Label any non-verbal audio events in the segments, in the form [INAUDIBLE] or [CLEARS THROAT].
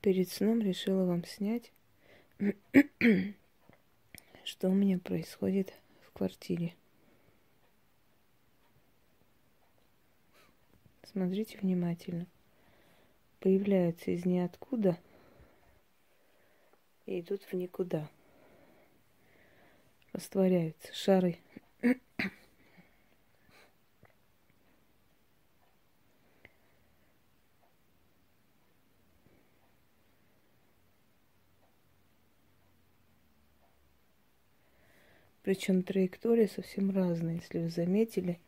перед сном решила вам снять, [CLEARS THROAT] что у меня происходит в квартире. Смотрите внимательно. Появляются из ниоткуда и идут в никуда. Растворяются шары. Причем траектории совсем разные, если вы заметили.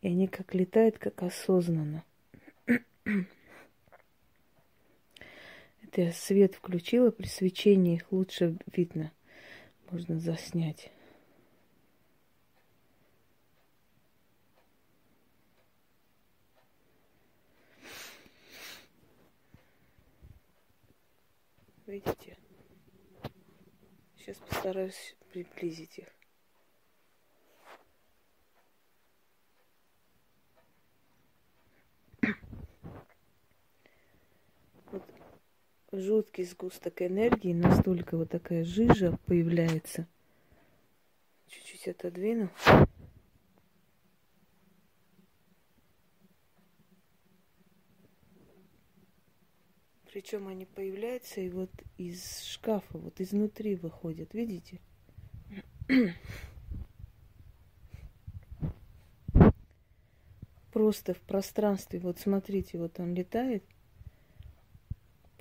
И они как летают, как осознанно. [CLEARS THROAT] Это я свет включила, при свечении их лучше видно. Можно заснять. Видите? Сейчас постараюсь приблизить их. Жуткий сгусток энергии, настолько вот такая жижа появляется. Чуть-чуть отодвину. Причем они появляются и вот из шкафа, вот изнутри выходят, видите? Просто в пространстве, вот смотрите, вот он летает –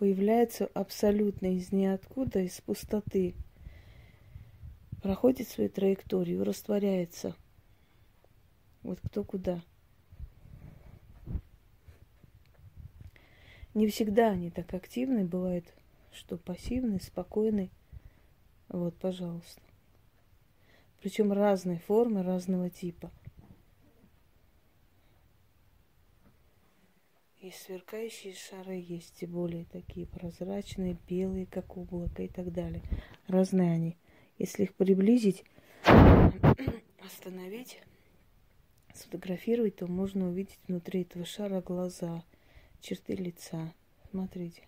появляется абсолютно из ниоткуда, из пустоты, проходит свою траекторию, растворяется. Вот кто куда. Не всегда они так активны, бывает, что пассивны, спокойны. Вот, пожалуйста. Причем разной формы, разного типа. И сверкающие шары есть, и более такие прозрачные, белые, как облако и так далее. Разные они. Если их приблизить, [CLEARS THROAT] остановить, сфотографировать, то можно увидеть внутри этого шара глаза, черты лица. Смотрите.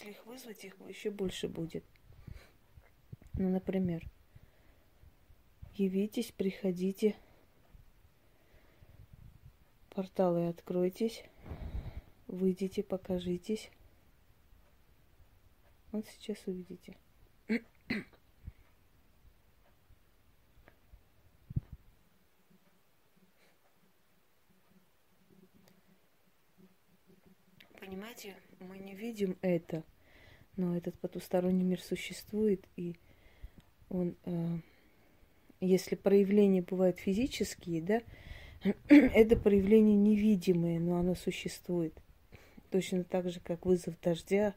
Если их вызвать, их еще больше будет. Ну, например, явитесь, приходите, порталы откройтесь, выйдите, покажитесь. Вот сейчас увидите. Понимаете, мы не видим это, но этот потусторонний мир существует, и он, э, если проявления бывают физические, да, [CLEARS THROAT] это проявление невидимое, но оно существует. Точно так же, как вызов дождя,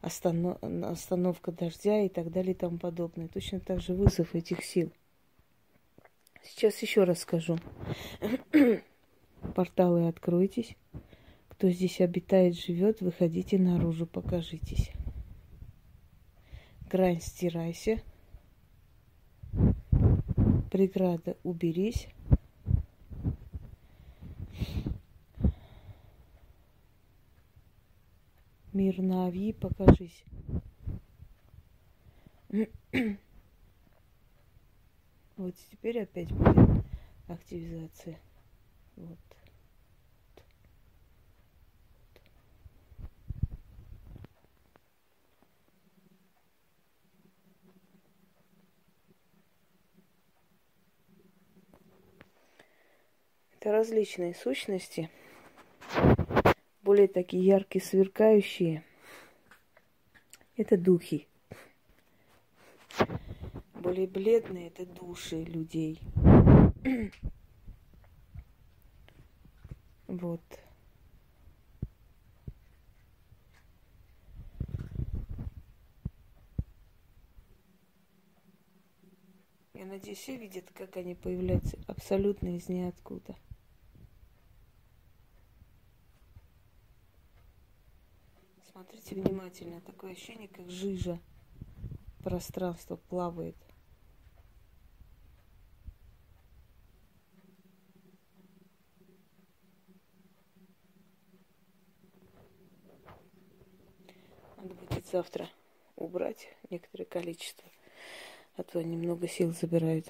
останов, остановка дождя и так далее и тому подобное. Точно так же вызов этих сил. Сейчас еще раз скажу. [CLEARS THROAT] Порталы откройтесь. Кто здесь обитает, живет, выходите наружу, покажитесь. Грань стирайся. Преграда уберись. Мир Нави, покажись. Вот теперь опять будет активизация. Вот. Это различные сущности, более такие яркие, сверкающие. Это духи. Более бледные это души людей. [CLEARS THROAT] вот. Я надеюсь, все видят, как они появляются абсолютно из ниоткуда. Смотрите внимательно. Такое ощущение, как жижа. Пространство плавает. Надо будет завтра убрать некоторое количество, а то немного сил забирают.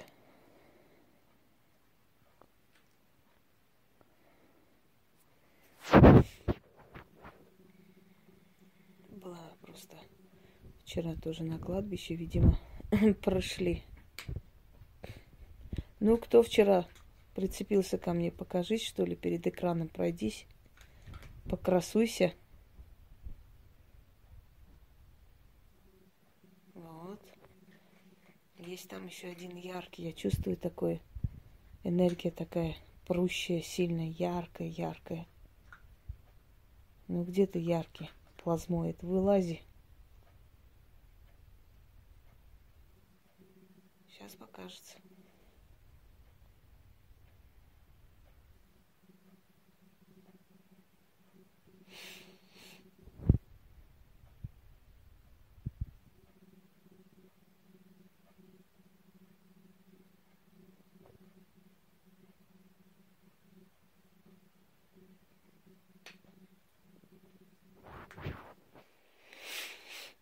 Вчера тоже на кладбище, видимо, [LAUGHS] прошли. Ну, кто вчера прицепился ко мне, покажись, что ли, перед экраном пройдись, покрасуйся. Вот. Есть там еще один яркий, я чувствую такое, энергия такая прущая, сильная, яркая, яркая. Ну где ты яркий, плазмоид, вылази. Сейчас покажется.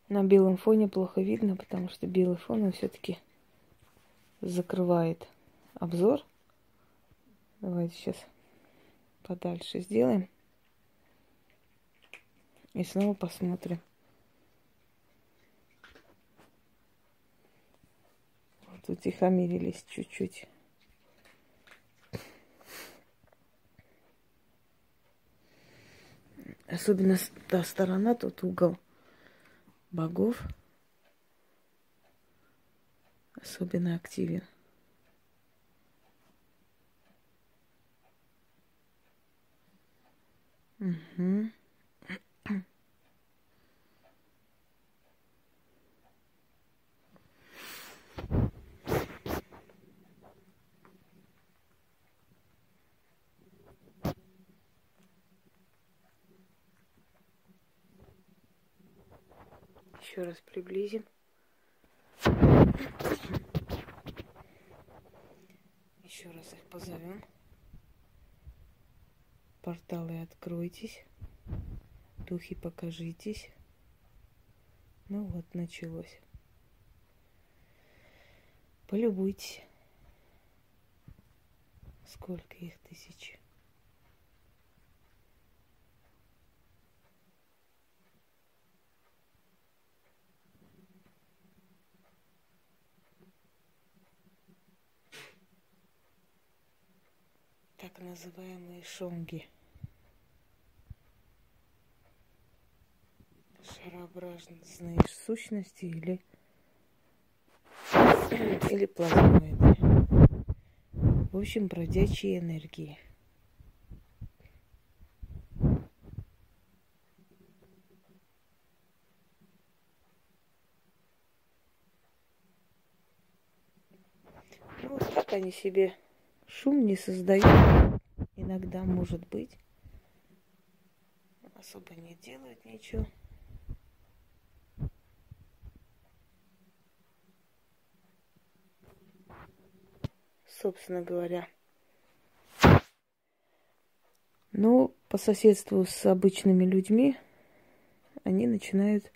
На белом фоне плохо видно, потому что белый фон он все-таки закрывает обзор. Давайте сейчас подальше сделаем. И снова посмотрим. Вот утихомирились чуть-чуть. Особенно та сторона, тот угол – богов особенно активен. Угу. Еще раз приблизим. Еще раз их позовем. Порталы откройтесь. Духи покажитесь. Ну вот, началось. Полюбуйтесь. Сколько их тысяч. Так называемые шонги. Шарообразные сущности или, [CLEARS THROAT] или плазмоиды. В общем, бродячие энергии. Ну, вот так они себе Шум не создают. Иногда, может быть. Особо не делают ничего. Собственно говоря. Но по соседству с обычными людьми они начинают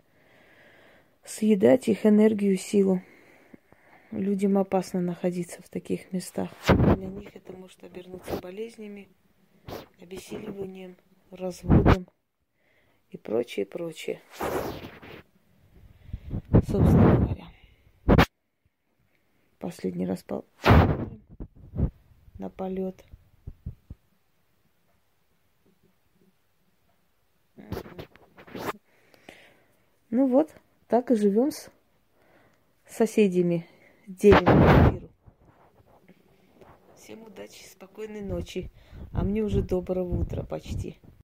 съедать их энергию, силу людям опасно находиться в таких местах. Для них это может обернуться болезнями, обессиливанием, разводом и прочее, прочее. Собственно говоря, последний раз пол... на полет. Ну вот, так и живем с соседями делим миру. Всем удачи, спокойной ночи. А мне уже доброго утра почти.